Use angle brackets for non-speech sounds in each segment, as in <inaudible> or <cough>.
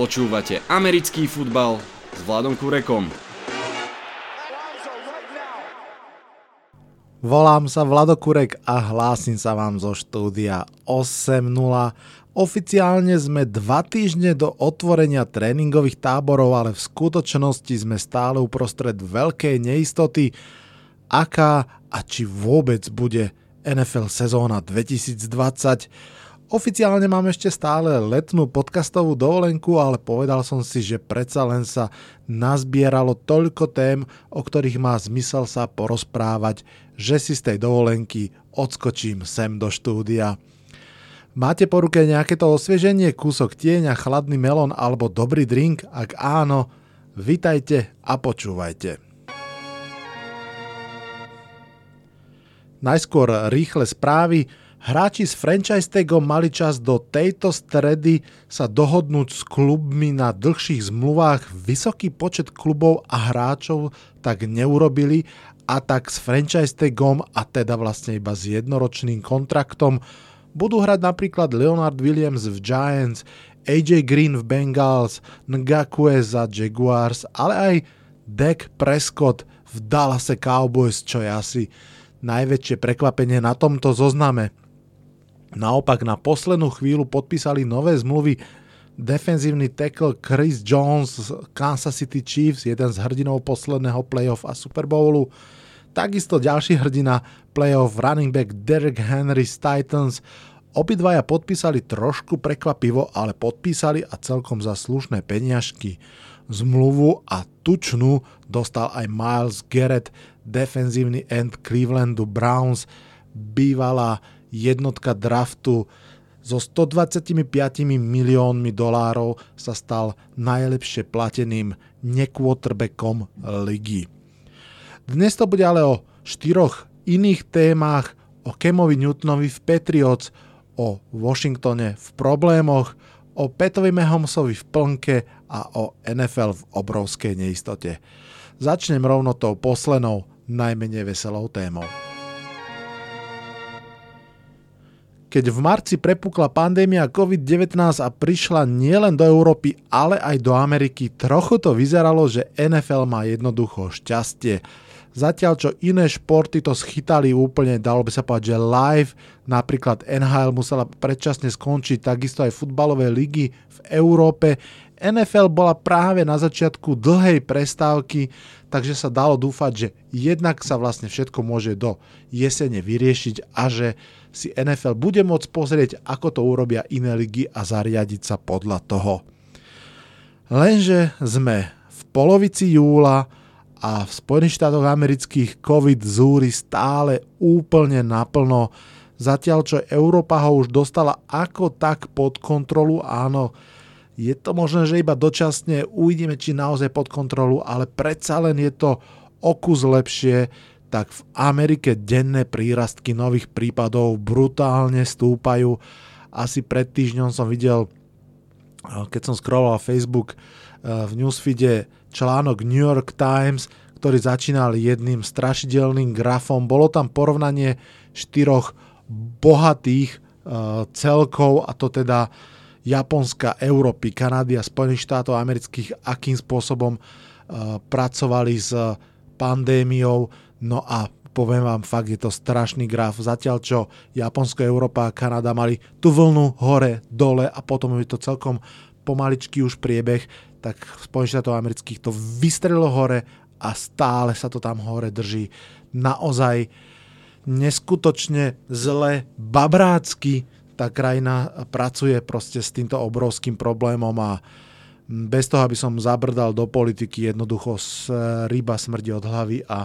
Počúvate americký futbal s Vladom Kurekom. Volám sa Vlado Kurek a hlásim sa vám zo štúdia 8.0. Oficiálne sme dva týždne do otvorenia tréningových táborov, ale v skutočnosti sme stále uprostred veľkej neistoty, aká a či vôbec bude NFL sezóna 2020. Oficiálne mám ešte stále letnú podcastovú dovolenku, ale povedal som si, že predsa len sa nazbieralo toľko tém, o ktorých má zmysel sa porozprávať, že si z tej dovolenky odskočím sem do štúdia. Máte po ruke nejaké to osvieženie, kúsok tieňa, chladný melón alebo dobrý drink? Ak áno, vitajte a počúvajte. Najskôr rýchle správy. Hráči s franchise tagom mali čas do tejto stredy sa dohodnúť s klubmi na dlhších zmluvách. Vysoký počet klubov a hráčov tak neurobili a tak s franchise tagom a teda vlastne iba s jednoročným kontraktom budú hrať napríklad Leonard Williams v Giants, AJ Green v Bengals, Ngakue za Jaguars, ale aj Dak Prescott v Dallas Cowboys, čo je asi najväčšie prekvapenie na tomto zozname. Naopak na poslednú chvíľu podpísali nové zmluvy defenzívny tackle Chris Jones z Kansas City Chiefs, jeden z hrdinov posledného playoff a Super Bowlu. Takisto ďalší hrdina playoff running back Derek Henry z Titans. Obidvaja podpísali trošku prekvapivo, ale podpísali a celkom za slušné peniažky. Zmluvu a tučnú dostal aj Miles Garrett, defenzívny end Clevelandu Browns, bývalá jednotka draftu so 125 miliónmi dolárov sa stal najlepšie plateným nekvotrbekom ligy. Dnes to bude ale o štyroch iných témach, o Kemovi Newtonovi v Patriots, o Washingtone v problémoch, o Petovi Mahomsovi v plnke a o NFL v obrovskej neistote. Začnem rovno tou poslednou, najmenej veselou témou. Keď v marci prepukla pandémia COVID-19 a prišla nielen do Európy, ale aj do Ameriky, trochu to vyzeralo, že NFL má jednoducho šťastie. Zatiaľ čo iné športy to schytali úplne, dalo by sa povedať, že live, napríklad NHL musela predčasne skončiť, takisto aj futbalové ligy v Európe. NFL bola práve na začiatku dlhej prestávky, takže sa dalo dúfať, že jednak sa vlastne všetko môže do jesene vyriešiť a že si NFL bude môcť pozrieť, ako to urobia iné ligy a zariadiť sa podľa toho. Lenže sme v polovici júla a v Spojených štátoch amerických COVID zúri stále úplne naplno, zatiaľ čo Európa ho už dostala ako tak pod kontrolu, áno, je to možné, že iba dočasne uvidíme, či naozaj pod kontrolu, ale predsa len je to o kus lepšie, tak v Amerike denné prírastky nových prípadov brutálne stúpajú. Asi pred týždňom som videl, eh, keď som scrolloval Facebook, eh, v newsfeede článok New York Times, ktorý začínal jedným strašidelným grafom. Bolo tam porovnanie štyroch bohatých eh, celkov, a to teda Japonska, Európy, Kanady a Spojených štátov amerických, akým spôsobom pracovali s pandémiou No a poviem vám, fakt je to strašný graf. Zatiaľ čo Japonsko, Európa a Kanada mali tú vlnu hore, dole a potom je to celkom pomaličky už priebeh, tak v Spojených štátoch amerických to vystrelo hore a stále sa to tam hore drží. Naozaj neskutočne zle, babrácky tá krajina pracuje proste s týmto obrovským problémom a bez toho, aby som zabrdal do politiky, jednoducho ryba smrdí od hlavy a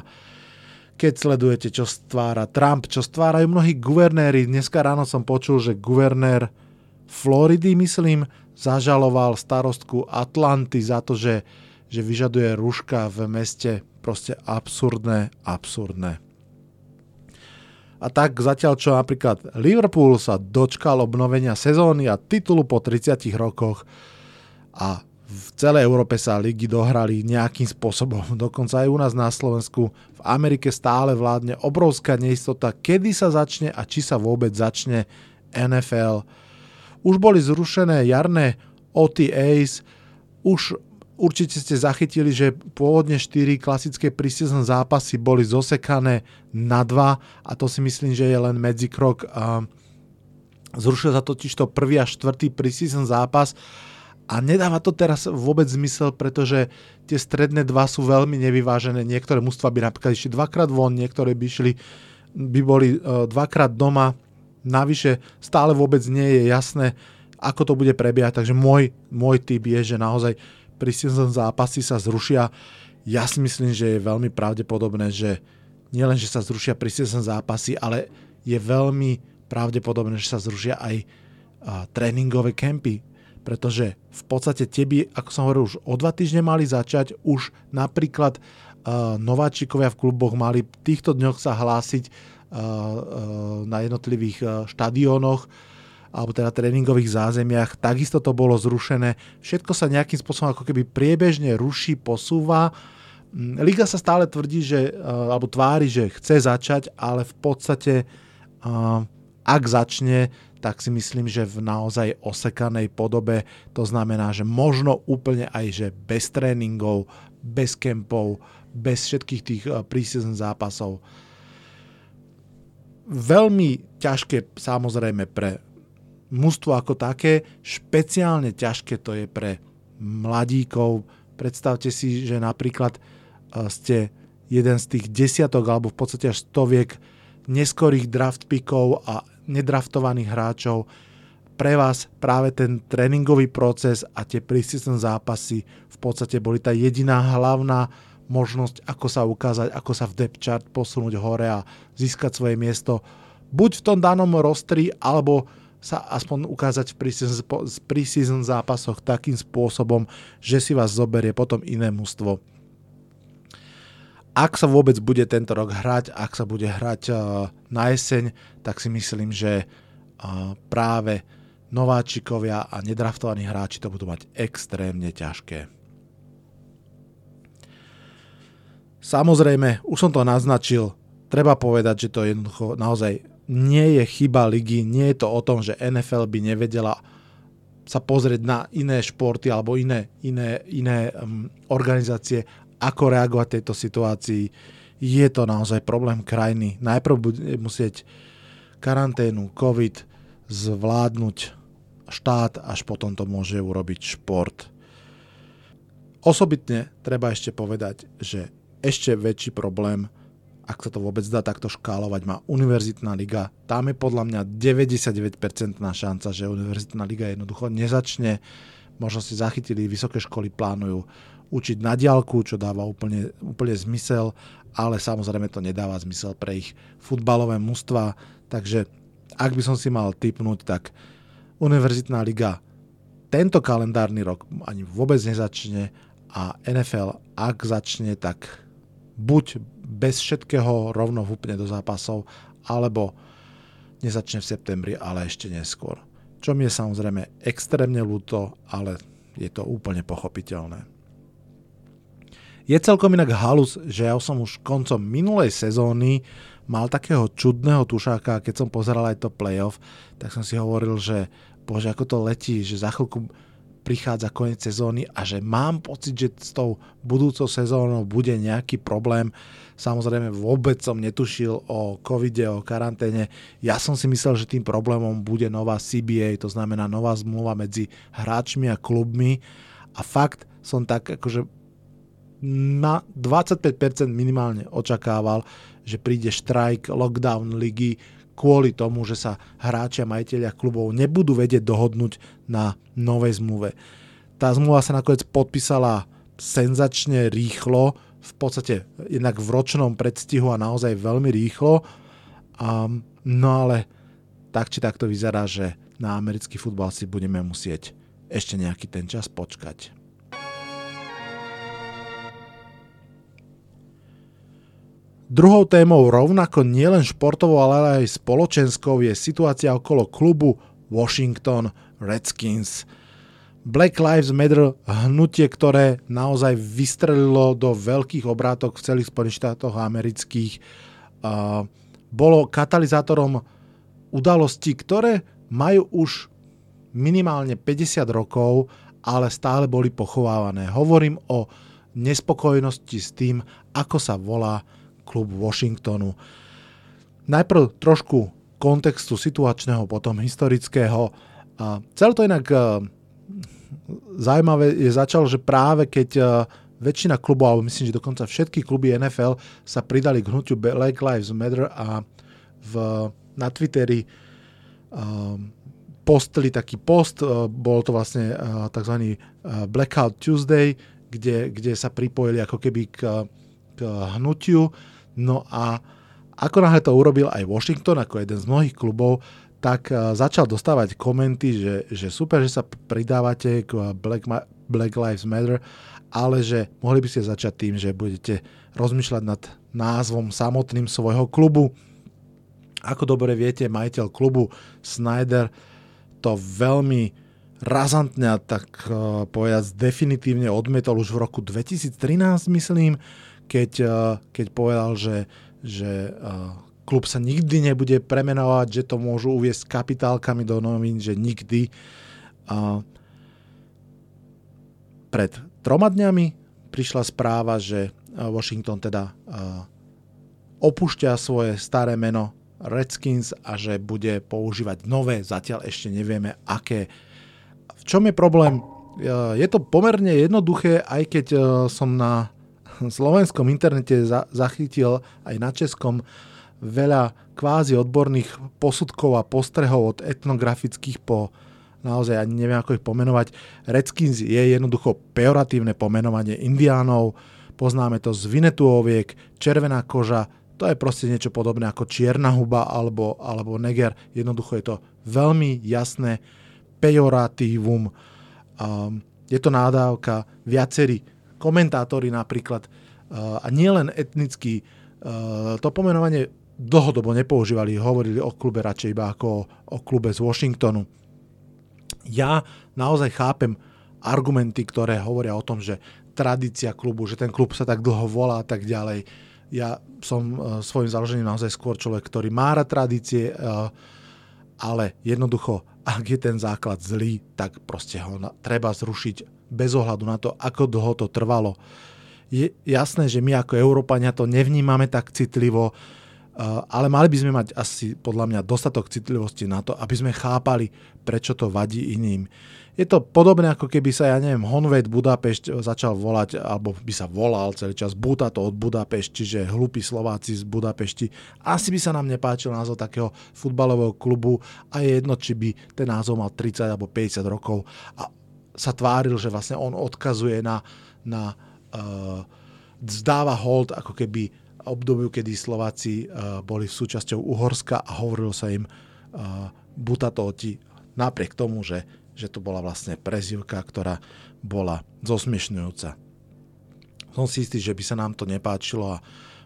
keď sledujete, čo stvára Trump, čo stvárajú mnohí guvernéri. Dneska ráno som počul, že guvernér Floridy, myslím, zažaloval starostku Atlanty za to, že, že vyžaduje ruška v meste. Proste absurdné, absurdné. A tak zatiaľ, čo napríklad Liverpool sa dočkal obnovenia sezóny a titulu po 30 rokoch a v celej Európe sa ligy dohrali nejakým spôsobom. <laughs> Dokonca aj u nás na Slovensku, v Amerike stále vládne obrovská neistota, kedy sa začne a či sa vôbec začne NFL. Už boli zrušené jarné OTAs, už určite ste zachytili, že pôvodne 4 klasické preseason zápasy boli zosekané na 2 a to si myslím, že je len medzikrok. Zrušil sa totiž to prvý a štvrtý preseason zápas a nedáva to teraz vôbec zmysel, pretože tie stredné dva sú veľmi nevyvážené. Niektoré mužstva by napríklad išli dvakrát von, niektoré by išli, by boli e, dvakrát doma. Navyše stále vôbec nie je jasné, ako to bude prebiehať. Takže môj, môj typ je, že naozaj preseason zápasy sa zrušia. Ja si myslím, že je veľmi pravdepodobné, že nielen, že sa zrušia preseason zápasy, ale je veľmi pravdepodobné, že sa zrušia aj tréningové kempy. Pretože v podstate teby, ako som hovoril, už o dva týždne mali začať, už napríklad uh, nováčikovia v kluboch mali v týchto dňoch sa hlásiť uh, uh, na jednotlivých uh, štadiónoch alebo teda tréningových zázemiach, takisto to bolo zrušené. Všetko sa nejakým spôsobom ako keby priebežne ruší, posúva. Mm, Liga sa stále tvrdí, že, alebo tvári, že chce začať, ale v podstate ak začne, tak si myslím, že v naozaj osekanej podobe, to znamená, že možno úplne aj, že bez tréningov, bez kempov, bez všetkých tých eh, preseason zápasov. Veľmi ťažké samozrejme pre mužstvo ako také, špeciálne ťažké to je pre mladíkov. Predstavte si, že napríklad eh, ste jeden z tých desiatok alebo v podstate až stoviek neskorých draft pickov a nedraftovaných hráčov. Pre vás práve ten tréningový proces a tie preseason zápasy v podstate boli tá jediná hlavná možnosť, ako sa ukázať, ako sa v depth chart posunúť hore a získať svoje miesto buď v tom danom rostri, alebo sa aspoň ukázať v preseason zápasoch takým spôsobom, že si vás zoberie potom iné mužstvo ak sa vôbec bude tento rok hrať, ak sa bude hrať uh, na jeseň, tak si myslím, že uh, práve nováčikovia a nedraftovaní hráči to budú mať extrémne ťažké. Samozrejme, už som to naznačil, treba povedať, že to jednoducho naozaj nie je chyba ligy, nie je to o tom, že NFL by nevedela sa pozrieť na iné športy alebo iné, iné, iné um, organizácie ako reagovať v tejto situácii. Je to naozaj problém krajiny. Najprv bude musieť karanténu, COVID zvládnuť štát, až potom to môže urobiť šport. Osobitne treba ešte povedať, že ešte väčší problém, ak sa to vôbec dá takto škálovať, má Univerzitná liga. Tam je podľa mňa 99% šanca, že Univerzitná liga jednoducho nezačne. Možno si zachytili, vysoké školy plánujú učiť na diálku, čo dáva úplne, úplne zmysel, ale samozrejme to nedáva zmysel pre ich futbalové mužstva, takže ak by som si mal typnúť, tak Univerzitná liga tento kalendárny rok ani vôbec nezačne a NFL, ak začne, tak buď bez všetkého rovno vúpne do zápasov, alebo nezačne v septembri, ale ešte neskôr. Čo mi je samozrejme extrémne ľúto, ale je to úplne pochopiteľné. Je celkom inak halus, že ja som už koncom minulej sezóny mal takého čudného tušáka, keď som pozeral aj to playoff, tak som si hovoril, že bože, ako to letí, že za chvíľku prichádza koniec sezóny a že mám pocit, že s tou budúcou sezónou bude nejaký problém. Samozrejme vôbec som netušil o covide, o karanténe. Ja som si myslel, že tým problémom bude nová CBA, to znamená nová zmluva medzi hráčmi a klubmi. A fakt som tak akože na 25% minimálne očakával, že príde štrajk, lockdown ligy kvôli tomu, že sa hráči a majiteľia klubov nebudú vedieť dohodnúť na novej zmluve. Tá zmluva sa nakoniec podpísala senzačne rýchlo, v podstate jednak v ročnom predstihu a naozaj veľmi rýchlo. Um, no ale tak či takto vyzerá, že na americký futbal si budeme musieť ešte nejaký ten čas počkať. Druhou témou rovnako nielen športovou, ale aj spoločenskou je situácia okolo klubu Washington Redskins. Black Lives Matter hnutie, ktoré naozaj vystrelilo do veľkých obrátok v celých Spojených štátoch amerických, bolo katalizátorom udalostí, ktoré majú už minimálne 50 rokov ale stále boli pochovávané. Hovorím o nespokojnosti s tým, ako sa volá klub Washingtonu. Najprv trošku kontextu situačného, potom historického. A celé to inak zaujímavé je začalo, že práve keď väčšina klubov, alebo myslím, že dokonca všetky kluby NFL sa pridali k hnutiu Black Lives Matter a v, na Twitteri um, postili taký post, uh, bol to vlastne uh, tzv. Uh, Blackout Tuesday, kde, kde sa pripojili ako keby k, k hnutiu. No a ako náhle to urobil aj Washington, ako jeden z mnohých klubov, tak uh, začal dostávať komenty, že, že super, že sa pridávate k Black, Black Lives Matter ale že mohli by ste začať tým, že budete rozmýšľať nad názvom samotným svojho klubu. Ako dobre viete, majiteľ klubu Snyder to veľmi razantne a tak uh, povedať definitívne odmietol už v roku 2013, myslím, keď, uh, keď povedal, že, že uh, klub sa nikdy nebude premenovať, že to môžu uviesť kapitálkami do novín, že nikdy. Pred troma dňami prišla správa, že Washington teda opúšťa svoje staré meno Redskins a že bude používať nové, zatiaľ ešte nevieme aké. V čom je problém? Je to pomerne jednoduché, aj keď som na slovenskom internete zachytil aj na českom veľa kvázi odborných posudkov a postrehov od etnografických po naozaj ani neviem ako ich pomenovať. Redskins je jednoducho pejoratívne pomenovanie indiánov, poznáme to z Vinetuoviek, červená koža, to je proste niečo podobné ako čierna huba alebo, alebo neger. Jednoducho je to veľmi jasné pejoratívum. Um, je to nádávka, viacerí komentátori napríklad, uh, a nielen etnický, uh, to pomenovanie dlhodobo nepoužívali, hovorili o klube radšej iba ako o, klube z Washingtonu ja naozaj chápem argumenty, ktoré hovoria o tom, že tradícia klubu, že ten klub sa tak dlho volá a tak ďalej. Ja som uh, svojim založením naozaj skôr človek, ktorý má rád tradície, ale jednoducho, ak je ten základ zlý, tak proste ho treba zrušiť bez ohľadu na to, ako dlho to trvalo. Je jasné, že my ako Európania to nevnímame tak citlivo, Eh, ale mali by sme mať asi podľa mňa dostatok citlivosti na to, aby sme chápali, prečo to vadí iným. Je to podobné, ako keby sa, ja neviem, Honved Budapešť začal volať, alebo by sa volal celý čas Buta to od Budapešť, čiže hlupí Slováci z Budapešti. Asi by sa nám nepáčil názov takého futbalového klubu a je jedno, či by ten názov mal 30 alebo 50 rokov a sa tváril, že vlastne on odkazuje na, na uh, zdáva hold ako keby obdobiu, kedy Slováci uh, boli súčasťou Uhorska a hovorilo sa im uh, Butatóti, napriek tomu, že, že to bola vlastne prezivka, ktorá bola zosmiešňujúca. Som si istý, že by sa nám to nepáčilo a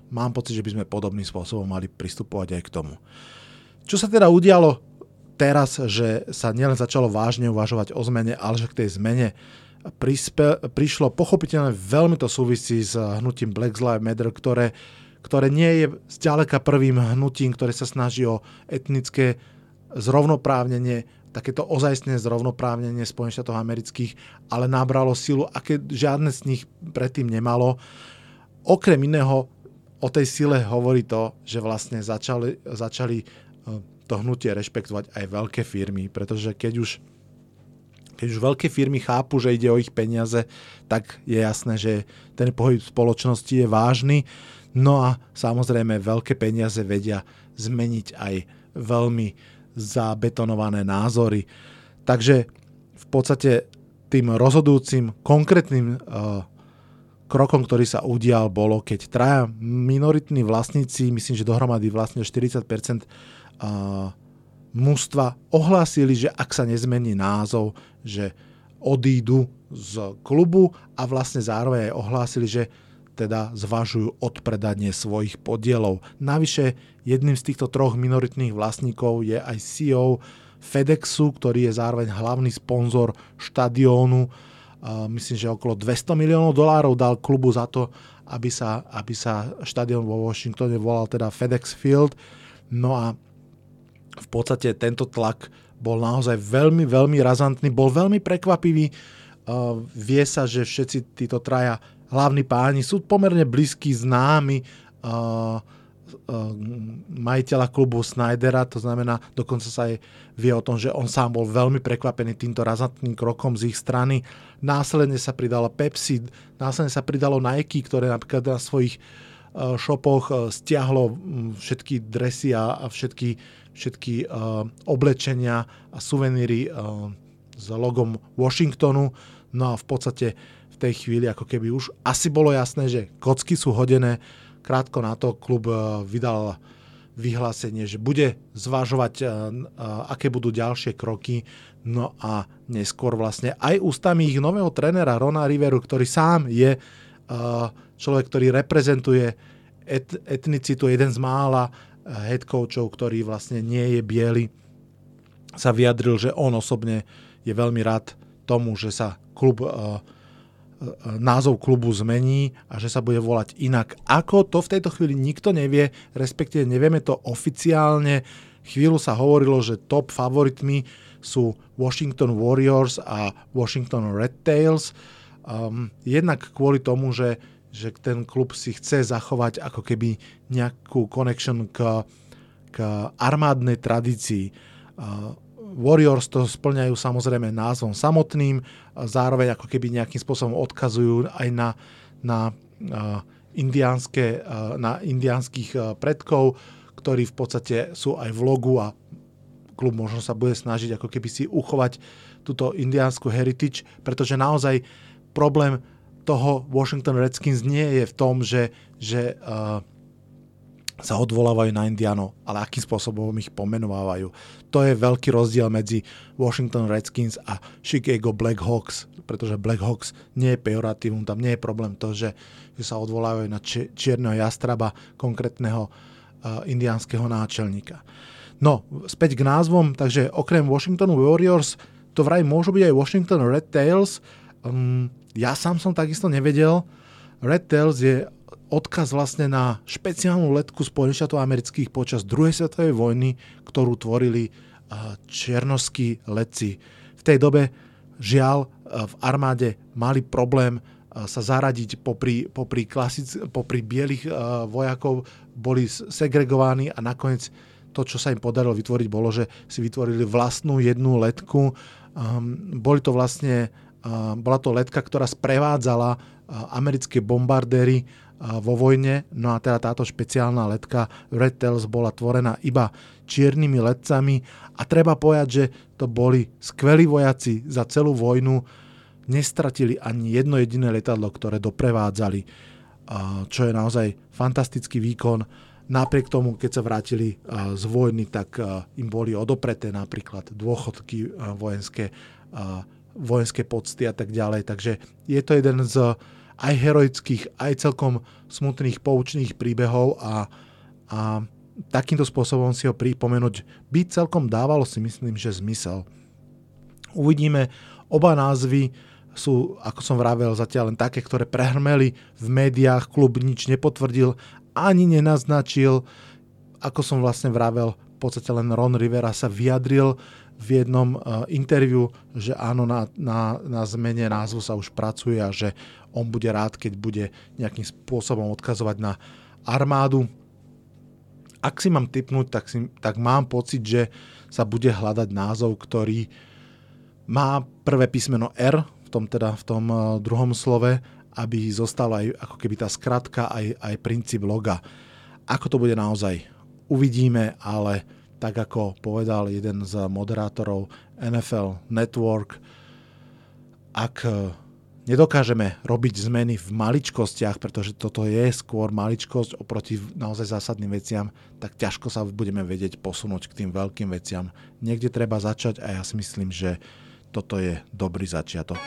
mám pocit, že by sme podobným spôsobom mali pristupovať aj k tomu. Čo sa teda udialo teraz, že sa nielen začalo vážne uvažovať o zmene, ale že k tej zmene prispe, prišlo pochopiteľne veľmi to súvisí s hnutím Black Lives Matter, ktoré ktoré nie je zďaleka prvým hnutím, ktoré sa snaží o etnické zrovnoprávnenie, takéto ozajstné zrovnoprávnenie Spojených štátov amerických, ale nabralo silu, aké žiadne z nich predtým nemalo. Okrem iného o tej sile hovorí to, že vlastne začali, začali e, to hnutie rešpektovať aj veľké firmy, pretože keď už keď už veľké firmy chápu, že ide o ich peniaze, tak je jasné, že ten pohyb spoločnosti je vážny. No a samozrejme veľké peniaze vedia zmeniť aj veľmi zabetonované názory. Takže v podstate tým rozhodujúcim konkrétnym uh, krokom, ktorý sa udial, bolo, keď traja minoritní vlastníci, myslím, že dohromady vlastne 40% uh, mužstva ohlásili, že ak sa nezmení názov, že odídu z klubu a vlastne zároveň aj ohlásili, že teda zvažujú odpredanie svojich podielov. Navyše, jedným z týchto troch minoritných vlastníkov je aj CEO FedExu, ktorý je zároveň hlavný sponzor štadiónu. Myslím, že okolo 200 miliónov dolárov dal klubu za to, aby sa, aby sa štadión vo Washingtone volal teda FedEx Field. No a v podstate tento tlak bol naozaj veľmi, veľmi razantný, bol veľmi prekvapivý vie sa, že všetci títo traja hlavní páni sú pomerne blízky známi majiteľa klubu Snydera, to znamená, dokonca sa aj vie o tom, že on sám bol veľmi prekvapený týmto razantným krokom z ich strany. Následne sa pridalo Pepsi, následne sa pridalo Nike, ktoré napríklad na svojich shopoch stiahlo všetky dresy a, všetky, všetky oblečenia a suveníry s logom Washingtonu. No a v podstate v tej chvíli ako keby už asi bolo jasné, že kocky sú hodené. Krátko na to klub e, vydal vyhlásenie, že bude zvažovať, aké budú ďalšie kroky. No a neskôr vlastne aj ústami ich nového trénera Rona Riveru, ktorý sám je človek, ktorý reprezentuje et, etnicitu, jeden z mála head coachov, ktorý vlastne nie je biely, sa vyjadril, že on osobne je veľmi rád tomu, že sa klub, e, e, názov klubu zmení a že sa bude volať inak. Ako to v tejto chvíli nikto nevie, respektíve nevieme to oficiálne. Chvíľu sa hovorilo, že top favoritmi sú Washington Warriors a Washington Red Tails. Um, jednak kvôli tomu, že, že ten klub si chce zachovať ako keby nejakú connection k, k armádnej tradícii. Warriors to splňajú samozrejme názvom samotným, zároveň ako keby nejakým spôsobom odkazujú aj na, na, indiánske, na indiánskych predkov, ktorí v podstate sú aj v logu a klub možno sa bude snažiť ako keby si uchovať túto indiánsku heritage, pretože naozaj problém toho Washington Redskins nie je v tom, že, že uh, sa odvolávajú na Indianov, ale akým spôsobom ich pomenovávajú. To je veľký rozdiel medzi Washington Redskins a Chicago Black Hawks, pretože Black Hawks nie je pejoratívum, tam nie je problém to, že, že sa odvolávajú na či, čierneho jastraba konkrétneho uh, indiánskeho náčelníka. No, späť k názvom, takže okrem Washington Warriors to vraj môžu byť aj Washington Red Tails. Um, ja sám som takisto nevedel. Red Tails je odkaz vlastne na špeciálnu letku Spojených štátov amerických počas druhej svetovej vojny, ktorú tvorili černoskí letci. V tej dobe žiaľ v armáde mali problém sa zaradiť popri, popri, klasic, popri bielých vojakov, boli segregovaní a nakoniec to, čo sa im podarilo vytvoriť, bolo, že si vytvorili vlastnú jednu letku. Um, boli to vlastne, bola to letka, ktorá sprevádzala americké bombardéry vo vojne, no a teda táto špeciálna letka Red Tails bola tvorená iba čiernymi letcami a treba povedať, že to boli skvelí vojaci za celú vojnu, nestratili ani jedno jediné letadlo, ktoré doprevádzali, čo je naozaj fantastický výkon. Napriek tomu, keď sa vrátili z vojny, tak im boli odopreté napríklad dôchodky vojenské, vojenské pocty a tak ďalej. Takže je to jeden z aj heroických, aj celkom smutných poučných príbehov a, a takýmto spôsobom si ho pripomenúť by celkom dávalo si myslím, že zmysel. Uvidíme, oba názvy sú, ako som vravel, zatiaľ len také, ktoré prehrmeli v médiách, klub nič nepotvrdil, ani nenaznačil, ako som vlastne vravel, v podstate len Ron Rivera sa vyjadril v jednom uh, interviu, že áno, na, na, na zmene názvu sa už pracuje a že on bude rád, keď bude nejakým spôsobom odkazovať na armádu. Ak si mám typnúť, tak, si, tak mám pocit, že sa bude hľadať názov, ktorý má prvé písmeno R, v tom, teda, v tom uh, druhom slove, aby zostala aj ako keby tá skratka, aj, aj princíp loga. Ako to bude naozaj, uvidíme, ale tak ako povedal jeden z moderátorov NFL Network, ak nedokážeme robiť zmeny v maličkostiach, pretože toto je skôr maličkosť oproti naozaj zásadným veciam, tak ťažko sa budeme vedieť posunúť k tým veľkým veciam. Niekde treba začať a ja si myslím, že toto je dobrý začiatok.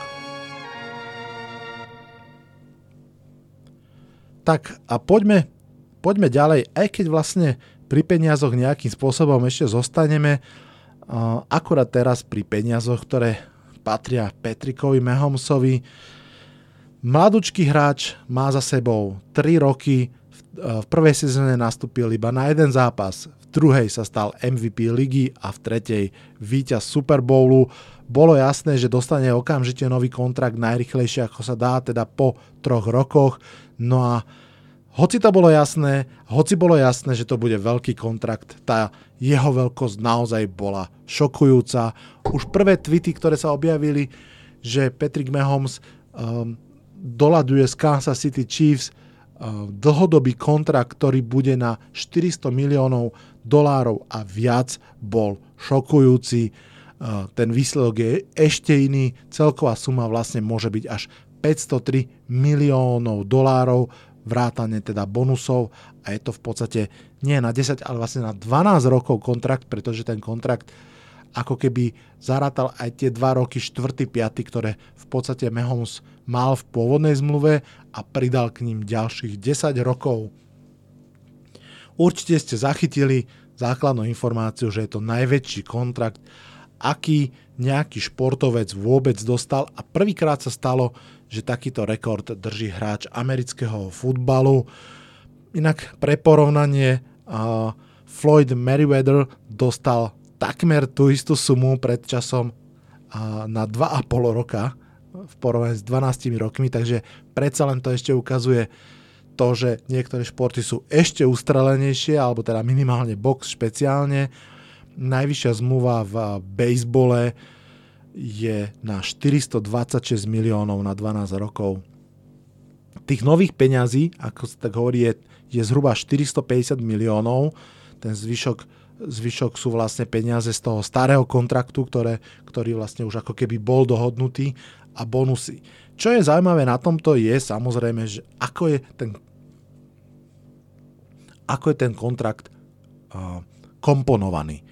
Tak a poďme, poďme ďalej, aj keď vlastne pri peniazoch nejakým spôsobom ešte zostaneme, akurát teraz pri peniazoch, ktoré patria Petrikovi Mahomsovi. Mladučký hráč má za sebou 3 roky, v prvej sezóne nastúpil iba na jeden zápas, v druhej sa stal MVP ligy a v tretej víťaz Super Bowlu. bolo jasné, že dostane okamžite nový kontrakt najrychlejšie ako sa dá, teda po troch rokoch. No a hoci to bolo jasné, hoci bolo jasné, že to bude veľký kontrakt, tá jeho veľkosť naozaj bola šokujúca. Už prvé tweety, ktoré sa objavili, že Patrick Mahomes um, doladuje z Kansas City Chiefs um, dlhodobý kontrakt, ktorý bude na 400 miliónov dolárov a viac, bol šokujúci. Uh, ten výsledok je ešte iný. Celková suma vlastne môže byť až 503 miliónov dolárov vrátane teda bonusov a je to v podstate nie na 10, ale vlastne na 12 rokov kontrakt, pretože ten kontrakt ako keby zarátal aj tie 2 roky 4. 5. ktoré v podstate Mahomes mal v pôvodnej zmluve a pridal k ním ďalších 10 rokov. Určite ste zachytili základnú informáciu, že je to najväčší kontrakt, aký nejaký športovec vôbec dostal a prvýkrát sa stalo, že takýto rekord drží hráč amerického futbalu. Inak pre porovnanie Floyd Merriweather dostal takmer tú istú sumu pred časom na 2,5 roka v porovnaní s 12 rokmi, takže predsa len to ešte ukazuje to, že niektoré športy sú ešte ustrelenejšie, alebo teda minimálne box špeciálne. Najvyššia zmluva v bejsbole je na 426 miliónov na 12 rokov. Tých nových peňazí, ako sa tak hovorí, je, je zhruba 450 miliónov. Ten zvyšok, zvyšok sú vlastne peniaze z toho starého kontraktu, ktoré, ktorý vlastne už ako keby bol dohodnutý a bonusy. Čo je zaujímavé na tomto je samozrejme, že ako je ten, ako je ten kontrakt uh, komponovaný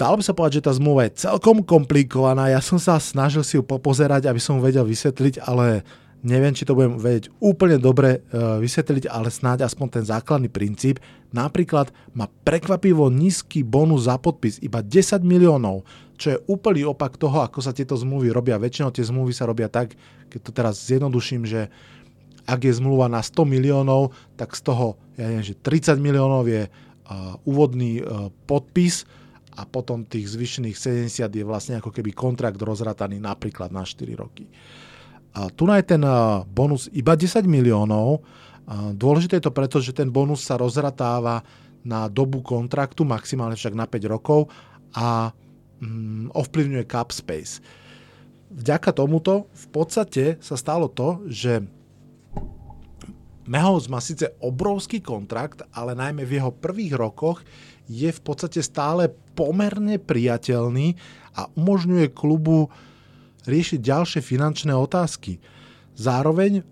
dalo by sa povedať, že tá zmluva je celkom komplikovaná. Ja som sa snažil si ju popozerať, aby som vedel vysvetliť, ale neviem, či to budem vedieť úplne dobre uh, vysvetliť, ale snáď aspoň ten základný princíp. Napríklad má prekvapivo nízky bonus za podpis, iba 10 miliónov, čo je úplný opak toho, ako sa tieto zmluvy robia. Väčšinou tie zmluvy sa robia tak, keď to teraz zjednoduším, že ak je zmluva na 100 miliónov, tak z toho, ja neviem, že 30 miliónov je uh, úvodný uh, podpis, a potom tých zvyšných 70 je vlastne ako keby kontrakt rozrataný napríklad na 4 roky. A tu je ten bonus iba 10 miliónov. A dôležité je to preto, že ten bonus sa rozratáva na dobu kontraktu, maximálne však na 5 rokov a mm, ovplyvňuje cap space. Vďaka tomuto v podstate sa stalo to, že Mahomes má síce obrovský kontrakt, ale najmä v jeho prvých rokoch je v podstate stále pomerne priateľný a umožňuje klubu riešiť ďalšie finančné otázky. Zároveň eh,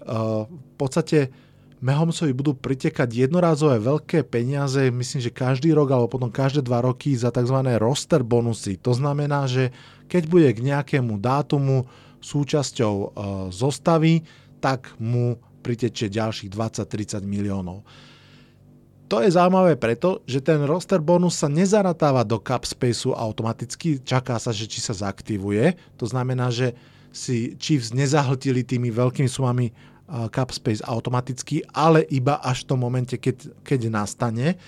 v podstate Mahomesovi budú pritekať jednorázové veľké peniaze, myslím, že každý rok alebo potom každé dva roky za tzv. roster bonusy. To znamená, že keď bude k nejakému dátumu súčasťou eh, zostavy, tak mu pritečie ďalších 20-30 miliónov. To je zaujímavé preto, že ten roster bonus sa nezaratáva do cap spaceu automaticky, čaká sa, že či sa zaktivuje. To znamená, že si Chiefs nezahltili tými veľkými sumami cap space automaticky, ale iba až v tom momente, keď, keď nastane.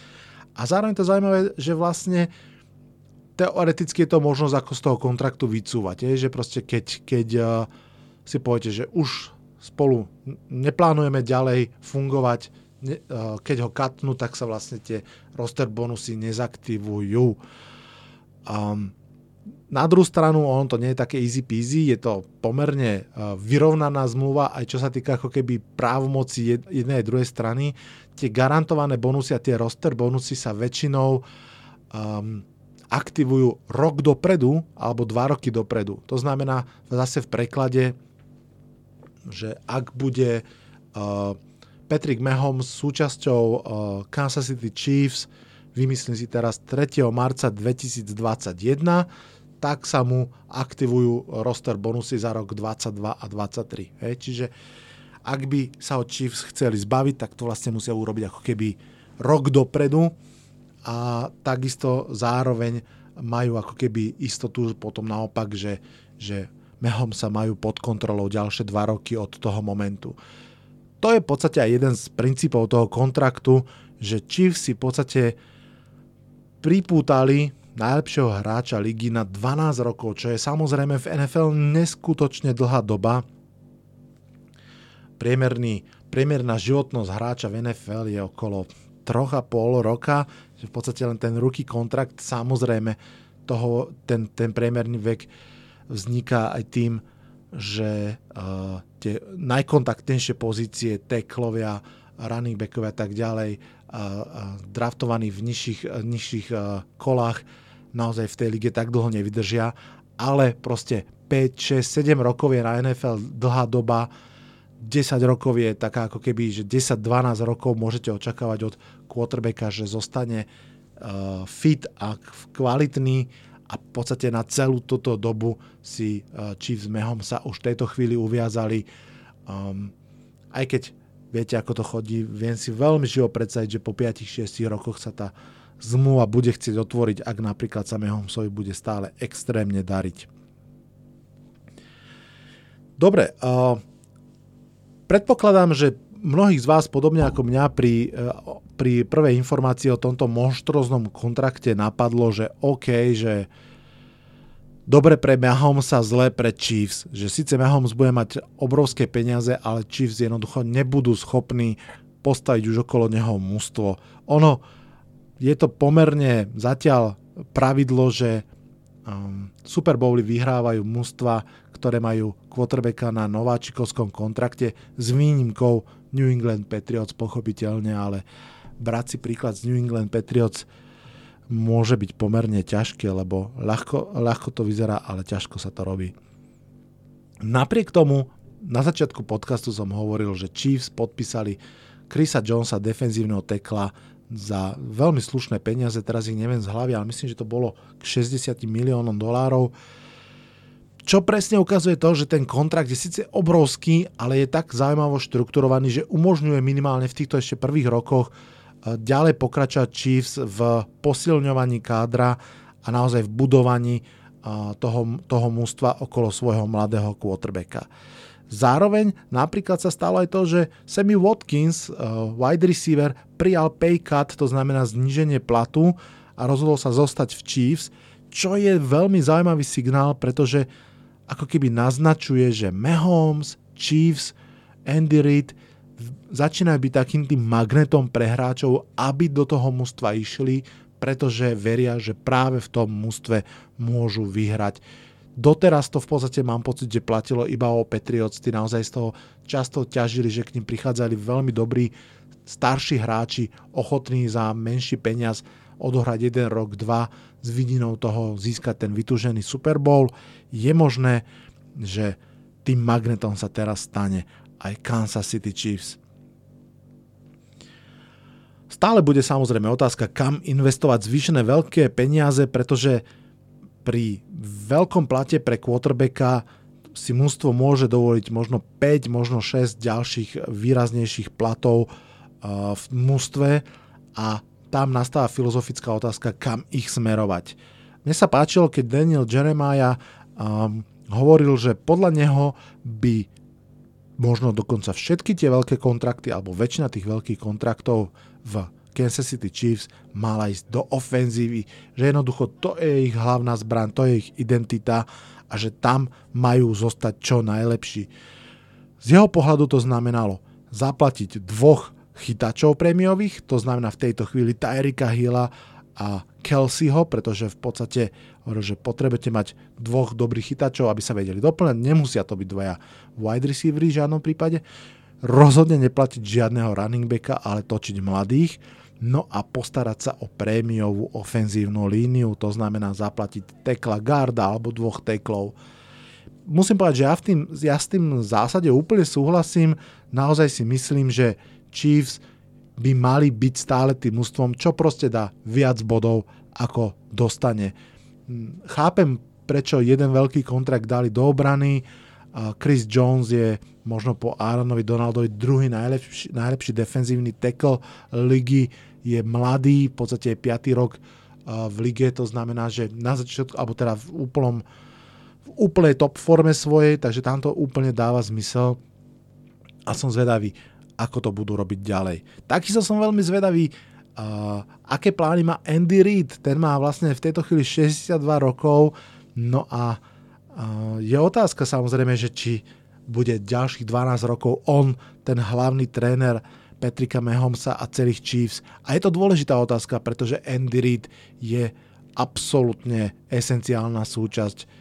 A zároveň to zaujímavé, že vlastne teoreticky je to možnosť ako z toho kontraktu vycúvať. Je, že proste keď, keď si poviete, že už spolu neplánujeme ďalej fungovať, keď ho katnú, tak sa vlastne tie roster bonusy nezaktivujú. Um, na druhú stranu, on to nie je také easy peasy, je to pomerne uh, vyrovnaná zmluva, aj čo sa týka ako keby právomoci jednej a druhej strany. Tie garantované bonusy a tie roster bonusy sa väčšinou um, aktivujú rok dopredu alebo dva roky dopredu. To znamená zase v preklade že ak bude uh, Patrick Mahomes súčasťou uh, Kansas City Chiefs, vymyslím si teraz 3. marca 2021, tak sa mu aktivujú roster bonusy za rok 22 a 23. Hej? Čiže ak by sa od Chiefs chceli zbaviť, tak to vlastne musia urobiť ako keby rok dopredu a takisto zároveň majú ako keby istotu potom naopak, že, že mehom sa majú pod kontrolou ďalšie dva roky od toho momentu. To je v podstate aj jeden z princípov toho kontraktu, že Chiefs si v podstate pripútali najlepšieho hráča ligy na 12 rokov, čo je samozrejme v NFL neskutočne dlhá doba. Priemerný, priemerná životnosť hráča v NFL je okolo 3,5 roka, že v podstate len ten ruky kontrakt, samozrejme toho, ten, ten priemerný vek vzniká aj tým, že uh, tie najkontaktnejšie pozície, teklovia, running backovia a tak ďalej, uh, uh, draftovaní v nižších, uh, nižších uh, kolách, naozaj v tej lige tak dlho nevydržia, ale proste 5, 6, 7 rokov je na NFL dlhá doba, 10 rokov je taká ako keby, že 10-12 rokov môžete očakávať od quarterbacka, že zostane uh, fit a kvalitný a v podstate na celú túto dobu si uh, Chiefs Mehom sa už v tejto chvíli uviazali. Um, aj keď viete, ako to chodí, viem si veľmi živo predstaviť, že po 5-6 rokoch sa tá zmluva bude chcieť otvoriť, ak napríklad sa Mahomsovi bude stále extrémne dariť. Dobre, uh, predpokladám, že mnohých z vás, podobne ako mňa, pri, e, pri prvej informácii o tomto monštroznom kontrakte napadlo, že OK, že dobre pre Mahomesa, zle pre Chiefs. Že síce Mahomes bude mať obrovské peniaze, ale Chiefs jednoducho nebudú schopní postaviť už okolo neho mústvo. Ono, je to pomerne zatiaľ pravidlo, že um, Super Bowly vyhrávajú mústva, ktoré majú quarterbacka na nováčikovskom kontrakte s výnimkou New England Patriots pochopiteľne, ale brať si príklad z New England Patriots môže byť pomerne ťažké, lebo ľahko, ľahko to vyzerá, ale ťažko sa to robí. Napriek tomu, na začiatku podcastu som hovoril, že Chiefs podpísali Chrisa Jonesa, defenzívneho tekla, za veľmi slušné peniaze, teraz ich neviem z hlavy, ale myslím, že to bolo k 60 miliónom dolárov čo presne ukazuje to, že ten kontrakt je síce obrovský, ale je tak zaujímavo štrukturovaný, že umožňuje minimálne v týchto ešte prvých rokoch eh, ďalej pokračovať Chiefs v posilňovaní kádra a naozaj v budovaní eh, toho, toho mústva okolo svojho mladého quarterbacka. Zároveň napríklad sa stalo aj to, že Sammy Watkins, eh, wide receiver, prijal pay cut, to znamená zníženie platu a rozhodol sa zostať v Chiefs, čo je veľmi zaujímavý signál, pretože ako keby naznačuje, že Mahomes, Chiefs, Andy Reid začínajú byť takým tým magnetom pre hráčov, aby do toho mužstva išli, pretože veria, že práve v tom mužstve môžu vyhrať. Doteraz to v podstate mám pocit, že platilo iba o Patriots, tí naozaj z toho často ťažili, že k ním prichádzali veľmi dobrí starší hráči, ochotní za menší peniaz odohrať jeden rok, dva s vidinou toho získať ten vytúžený Super Bowl. Je možné, že tým magnetom sa teraz stane aj Kansas City Chiefs. Stále bude samozrejme otázka, kam investovať zvýšené veľké peniaze, pretože pri veľkom plate pre quarterbacka si mústvo môže dovoliť možno 5, možno 6 ďalších výraznejších platov v mústve a tam nastáva filozofická otázka, kam ich smerovať. Mne sa páčilo, keď Daniel Jeremiah um, hovoril, že podľa neho by možno dokonca všetky tie veľké kontrakty alebo väčšina tých veľkých kontraktov v Kansas City Chiefs mala ísť do ofenzívy, že jednoducho to je ich hlavná zbraň, to je ich identita a že tam majú zostať čo najlepší. Z jeho pohľadu to znamenalo zaplatiť dvoch chytačov prémiových, to znamená v tejto chvíli Tyrika Hilla a Kelseyho, pretože v podstate hovoril, že potrebujete mať dvoch dobrých chytačov, aby sa vedeli doplňať. Nemusia to byť dvaja wide receivery v žiadnom prípade. Rozhodne neplatiť žiadneho running backa, ale točiť mladých. No a postarať sa o prémiovú ofenzívnu líniu, to znamená zaplatiť tekla garda alebo dvoch teklov. Musím povedať, že ja, v tým, ja s tým v zásade úplne súhlasím. Naozaj si myslím, že Chiefs by mali byť stále tým mústvom, čo proste dá viac bodov, ako dostane. Hm, chápem, prečo jeden veľký kontrakt dali do obrany. Chris Jones je možno po Aaronovi Donaldovi druhý najlepší, najlepší defenzívny tackle ligy. Je mladý, v podstate je 5. rok v lige, to znamená, že na začiatku, alebo teda v úplnom v úplnej top forme svojej, takže tam to úplne dáva zmysel a som zvedavý, ako to budú robiť ďalej. Takisto som veľmi zvedavý, Uh, aké plány má Andy Reid? Ten má vlastne v tejto chvíli 62 rokov. No a uh, je otázka samozrejme, že či bude ďalších 12 rokov on ten hlavný tréner Petrika Mahomesa a celých Chiefs. A je to dôležitá otázka, pretože Andy Reid je absolútne esenciálna súčasť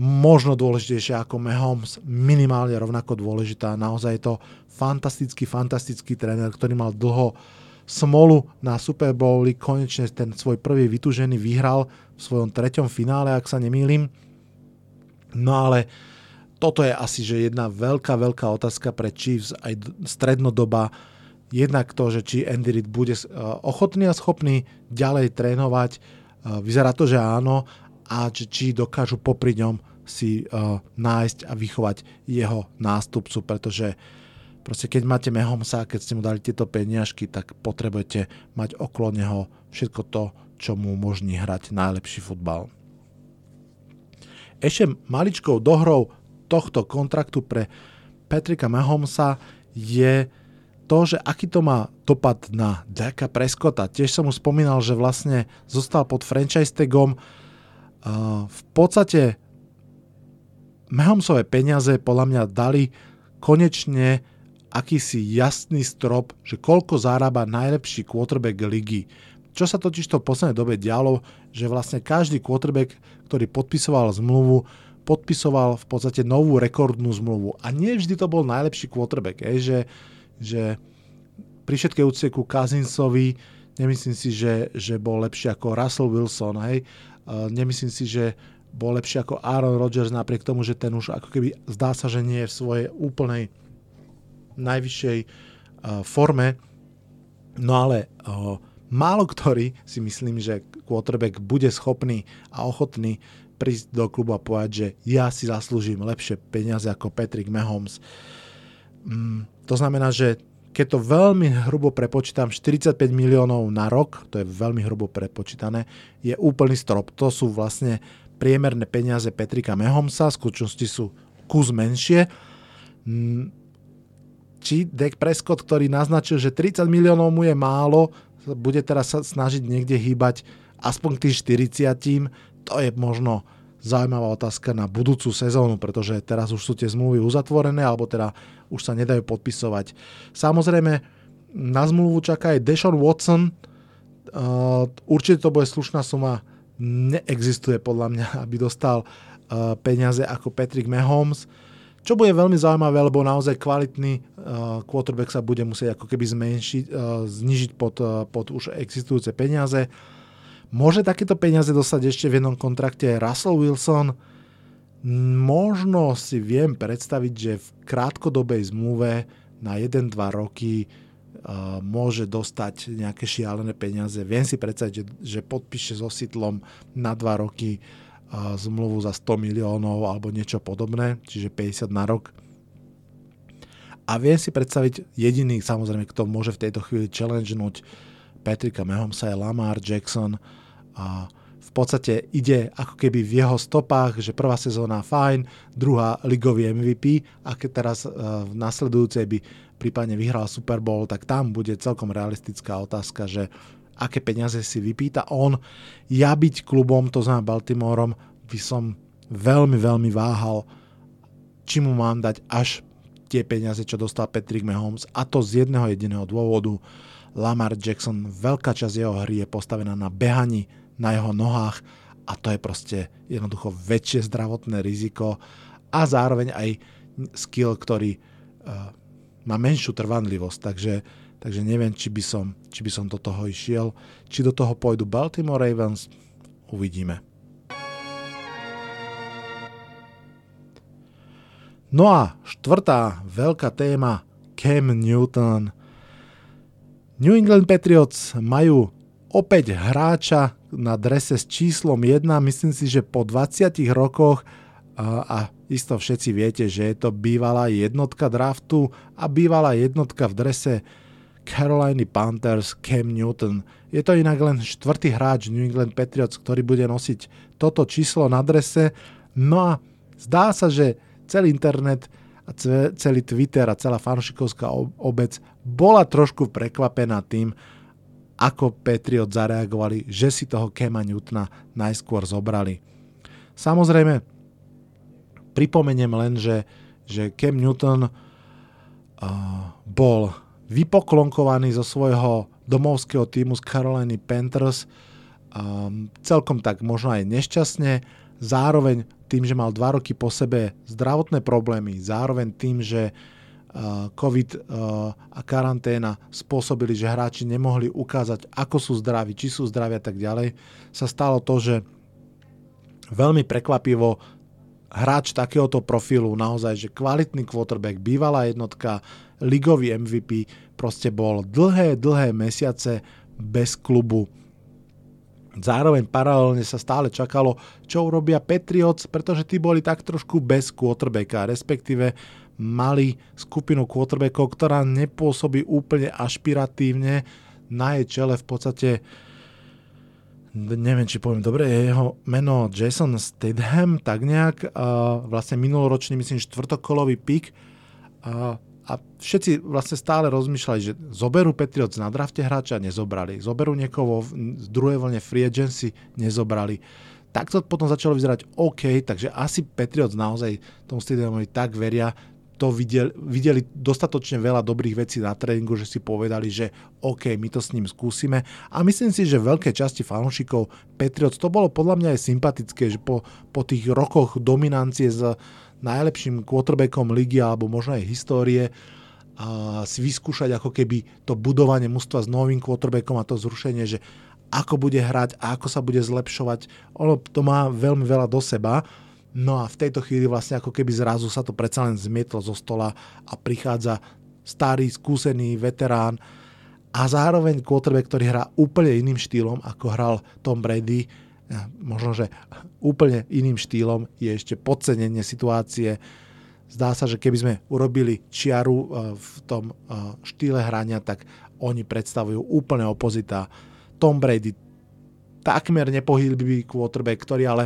možno dôležitejšia ako Mahomes, minimálne rovnako dôležitá. Naozaj je to fantastický, fantastický tréner, ktorý mal dlho smolu na Super Bowli, konečne ten svoj prvý vytúžený vyhral v svojom treťom finále, ak sa nemýlim. No ale toto je asi že jedna veľká, veľká otázka pre Chiefs, aj strednodoba. Jednak to, že či Andy Reid bude eh, ochotný a schopný ďalej trénovať, eh, vyzerá to, že áno, a či dokážu popri ňom si uh, nájsť a vychovať jeho nástupcu, pretože proste keď máte Mehomsa, keď ste mu dali tieto peniažky, tak potrebujete mať okolo neho všetko to, čo mu umožní hrať najlepší futbal. Ešte maličkou dohrou tohto kontraktu pre Patrika Mahomesa je to, že aký to má dopad na Daka Prescotta. Tiež som mu spomínal, že vlastne zostal pod franchise tagom, v podstate Mahomesové peniaze podľa mňa dali konečne akýsi jasný strop, že koľko zarába najlepší quarterback ligy. Čo sa totiž to v poslednej dobe dialo, že vlastne každý quarterback, ktorý podpisoval zmluvu, podpisoval v podstate novú rekordnú zmluvu. A nie vždy to bol najlepší quarterback, je, že, že pri všetkej úcte ku Kazinsovi nemyslím si, že, že bol lepší ako Russell Wilson, hej, Nemyslím si, že bol lepší ako Aaron Rodgers napriek tomu, že ten už ako keby zdá sa, že nie je v svojej úplnej najvyššej forme. No ale málo ktorý si myslím, že quarterback bude schopný a ochotný prísť do klubu a povedať, že ja si zaslúžim lepšie peniaze ako Patrick Mahomes. Mm, to znamená, že keď to veľmi hrubo prepočítam, 45 miliónov na rok, to je veľmi hrubo prepočítané, je úplný strop. To sú vlastne priemerné peniaze Petrika Mehomsa, v skutočnosti sú kus menšie. Mm, či Dak Prescott, ktorý naznačil, že 30 miliónov mu je málo, bude teraz sa snažiť niekde hýbať aspoň k tým 40, to je možno zaujímavá otázka na budúcu sezónu, pretože teraz už sú tie zmluvy uzatvorené, alebo teda už sa nedajú podpisovať. Samozrejme, na zmluvu čaká aj Deshaun Watson, uh, určite to bude slušná suma, neexistuje podľa mňa, <laughs> aby dostal uh, peniaze ako Patrick Mahomes, čo bude veľmi zaujímavé, lebo naozaj kvalitný uh, quarterback sa bude musieť ako keby zmenšiť, uh, znižiť pod, uh, pod už existujúce peniaze. Môže takéto peniaze dostať ešte v jednom kontrakte Russell Wilson? Možno si viem predstaviť, že v krátkodobej zmluve na 1-2 roky uh, môže dostať nejaké šialené peniaze. Viem si predstaviť, že, že podpíše so Sitlom na 2 roky uh, zmluvu za 100 miliónov alebo niečo podobné, čiže 50 na rok. A viem si predstaviť jediný, samozrejme, kto môže v tejto chvíli challengenúť Patricka Mahomesa je Lamar Jackson, a v podstate ide ako keby v jeho stopách, že prvá sezóna fajn, druhá ligový MVP a keď teraz e, v nasledujúcej by prípadne vyhral Super Bowl, tak tam bude celkom realistická otázka, že aké peniaze si vypýta on. Ja byť klubom, to znamená Baltimoreom, by som veľmi, veľmi váhal, či mu mám dať až tie peniaze, čo dostal Patrick Mahomes a to z jedného jediného dôvodu. Lamar Jackson, veľká časť jeho hry je postavená na behaní, na jeho nohách a to je proste jednoducho väčšie zdravotné riziko a zároveň aj skill, ktorý uh, má menšiu trvanlivosť, takže, takže neviem, či by, som, či by som do toho išiel. Či do toho pôjdu Baltimore Ravens, uvidíme. No a štvrtá veľká téma Cam Newton. New England Patriots majú opäť hráča na drese s číslom 1, myslím si, že po 20 rokoch a, isto všetci viete, že je to bývalá jednotka draftu a bývalá jednotka v drese Carolina Panthers Cam Newton. Je to inak len štvrtý hráč New England Patriots, ktorý bude nosiť toto číslo na drese. No a zdá sa, že celý internet a celý Twitter a celá fanšikovská obec bola trošku prekvapená tým, ako Patriot zareagovali, že si toho Kema Newtona najskôr zobrali. Samozrejme, pripomeniem len, že, že Cam Newton uh, bol vypoklonkovaný zo svojho domovského týmu z Caroliny Panthers um, celkom tak možno aj nešťastne, zároveň tým, že mal dva roky po sebe zdravotné problémy, zároveň tým, že uh, COVID uh, a karanténa spôsobili, že hráči nemohli ukázať, ako sú zdraví, či sú zdraví a tak ďalej, sa stalo to, že veľmi prekvapivo hráč takéhoto profilu, naozaj, že kvalitný quarterback, bývalá jednotka, ligový MVP, proste bol dlhé, dlhé mesiace bez klubu. Zároveň paralelne sa stále čakalo, čo urobia Patriots, pretože tí boli tak trošku bez quarterbacka, respektíve mali skupinu quarterbackov, ktorá nepôsobí úplne ašpiratívne. Na jej čele v podstate neviem, či poviem dobre, je jeho meno Jason Statham, tak nejak, a vlastne minuloročný, myslím, štvrtokolový pik. A, a všetci vlastne stále rozmýšľali, že zoberú Patriots na drafte hráča, nezobrali. Zoberú niekoho z druhej vlne free agency, nezobrali. Tak to potom začalo vyzerať OK, takže asi Patriots naozaj tomu Stadiumovi tak veria, to videli, videli dostatočne veľa dobrých vecí na tréningu, že si povedali, že OK, my to s ním skúsime. A myslím si, že veľké časti fanúšikov Patriots to bolo podľa mňa aj sympatické, že po, po tých rokoch dominancie s najlepším quarterbackom ligy alebo možno aj histórie a si vyskúšať ako keby to budovanie mužstva s novým quarterbackom a to zrušenie, že ako bude hrať a ako sa bude zlepšovať. Ono to má veľmi veľa do seba No a v tejto chvíli vlastne ako keby zrazu sa to predsa len zmietlo zo stola a prichádza starý, skúsený veterán a zároveň quarterback, ktorý hrá úplne iným štýlom, ako hral Tom Brady. Možno, že úplne iným štýlom je ešte podcenenie situácie. Zdá sa, že keby sme urobili čiaru e, v tom e, štýle hrania, tak oni predstavujú úplne opozita. Tom Brady takmer nepohybný quarterback, ktorý ale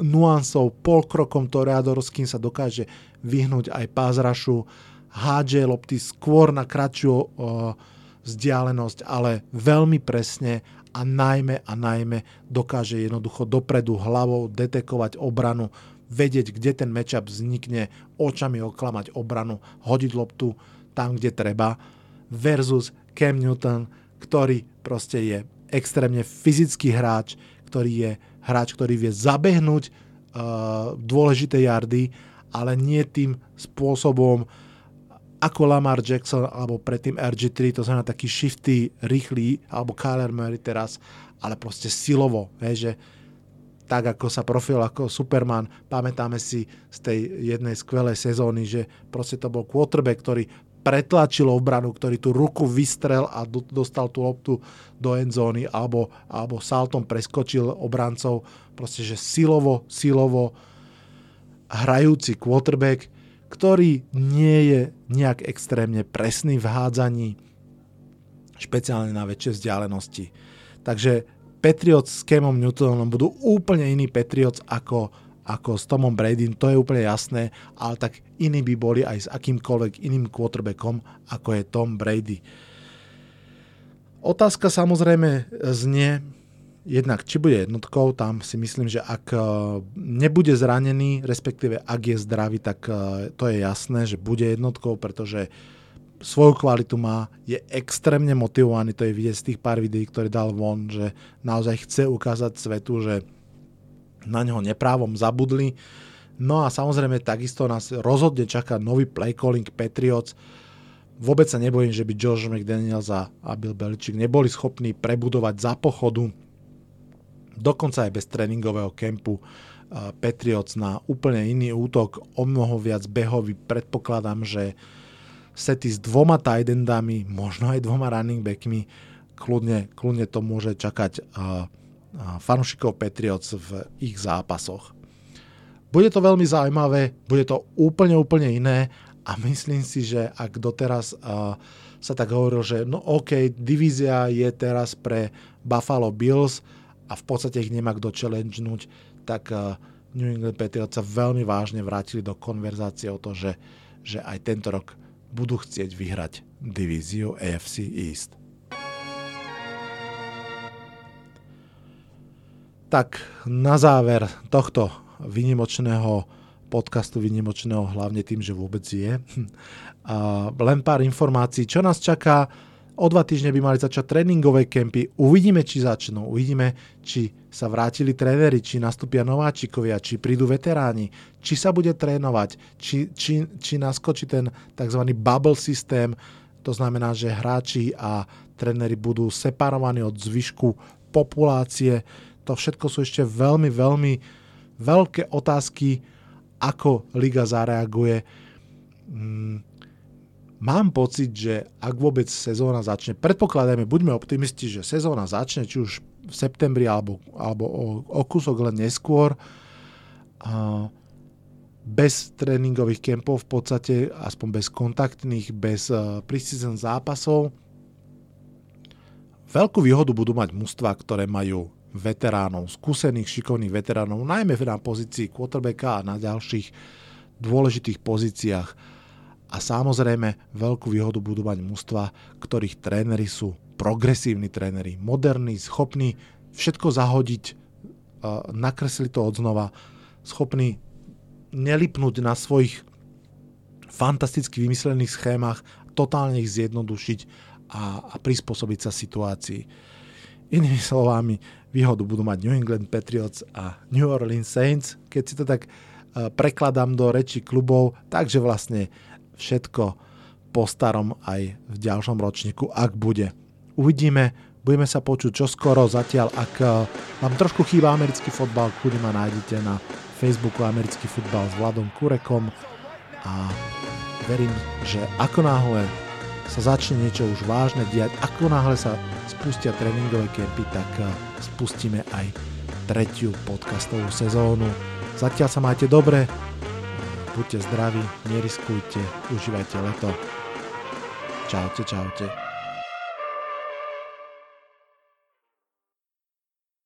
nuansou, polkrokom toreadorským sa dokáže vyhnúť aj pázrašu, hádže lopty skôr na kratšiu vzdialenosť, ale veľmi presne a najmä a najmä dokáže jednoducho dopredu hlavou detekovať obranu, vedieť, kde ten matchup vznikne, očami oklamať obranu, hodiť loptu tam, kde treba, versus Cam Newton, ktorý proste je extrémne fyzický hráč, ktorý je hráč, ktorý vie zabehnúť uh, dôležité jardy, ale nie tým spôsobom ako Lamar Jackson alebo predtým RG3, to znamená taký shifty, rýchly, alebo Kyler Murray teraz, ale proste silovo, hej, že tak ako sa profil ako Superman, pamätáme si z tej jednej skvelej sezóny, že proste to bol quarterback, ktorý pretlačil obranu, ktorý tú ruku vystrel a dostal tú loptu do endzóny alebo, alebo saltom preskočil obrancov. Proste, že silovo, silovo hrajúci quarterback, ktorý nie je nejak extrémne presný v hádzaní, špeciálne na väčšie vzdialenosti. Takže Patriots s Camom Newtonom budú úplne iní Patriots ako ako s Tomom Bradym, to je úplne jasné, ale tak iní by boli aj s akýmkoľvek iným quarterbackom, ako je Tom Brady. Otázka samozrejme znie, jednak či bude jednotkou, tam si myslím, že ak e, nebude zranený, respektíve ak je zdravý, tak e, to je jasné, že bude jednotkou, pretože svoju kvalitu má, je extrémne motivovaný, to je vidieť z tých pár videí, ktoré dal von, že naozaj chce ukázať svetu, že na neho neprávom zabudli. No a samozrejme takisto nás rozhodne čaká nový play calling Patriots. Vôbec sa nebojím, že by Josh McDaniels a Bill Belichick neboli schopní prebudovať za pochodu, dokonca aj bez tréningového kempu Patriots na úplne iný útok, o mnoho viac behový. Predpokladám, že sety s dvoma tight možno aj dvoma running backmi, kľudne, kľudne to môže čakať uh, fanúšikov Patriots v ich zápasoch. Bude to veľmi zaujímavé, bude to úplne, úplne iné a myslím si, že ak doteraz sa tak hovorilo, že no OK, divízia je teraz pre Buffalo Bills a v podstate ich nemá kto challengenúť, tak uh, New England Patriots sa veľmi vážne vrátili do konverzácie o to, že, že aj tento rok budú chcieť vyhrať divíziu AFC East. Tak na záver tohto vynimočného podcastu, vynimočného hlavne tým, že vôbec je, <laughs> len pár informácií, čo nás čaká O dva týždne by mali začať tréningové kempy. Uvidíme, či začnú. Uvidíme, či sa vrátili tréneri, či nastúpia nováčikovia, či prídu veteráni, či sa bude trénovať, či, či, či naskočí ten tzv. bubble systém, to znamená, že hráči a tréneri budú separovaní od zvyšku populácie. To všetko sú ešte veľmi, veľmi veľké otázky, ako liga zareaguje. Mm, mám pocit, že ak vôbec sezóna začne, predpokladajme, buďme optimisti, že sezóna začne, či už v septembri alebo, alebo o, o kúsok len neskôr, a bez tréningových kempov v podstate, aspoň bez kontaktných, bez uh, preseason zápasov. Veľkú výhodu budú mať mužstva, ktoré majú veteránov, skúsených, šikovných veteránov, najmä na pozícii quarterbacka a na ďalších dôležitých pozíciách a samozrejme veľkú výhodu budú mať mužstva, ktorých tréneri sú progresívni tréneri, moderní, schopní všetko zahodiť, nakresliť to odznova, schopní nelipnúť na svojich fantasticky vymyslených schémach, totálne ich zjednodušiť a, a prispôsobiť sa situácii. Inými slovami, výhodu budú mať New England Patriots a New Orleans Saints, keď si to tak prekladám do reči klubov, takže vlastne všetko po starom aj v ďalšom ročníku, ak bude. Uvidíme, budeme sa počuť čoskoro, zatiaľ ak eh, vám trošku chýba americký fotbal, kľudne ma nájdete na Facebooku americký futbal s Vladom Kurekom a verím, že ako náhle sa začne niečo už vážne diať, ako náhle sa spustia tréningové kempy, tak eh, spustíme aj tretiu podcastovú sezónu. Zatiaľ sa majte dobre, buďte zdraví, neriskujte, užívajte leto. Čaute, čaute.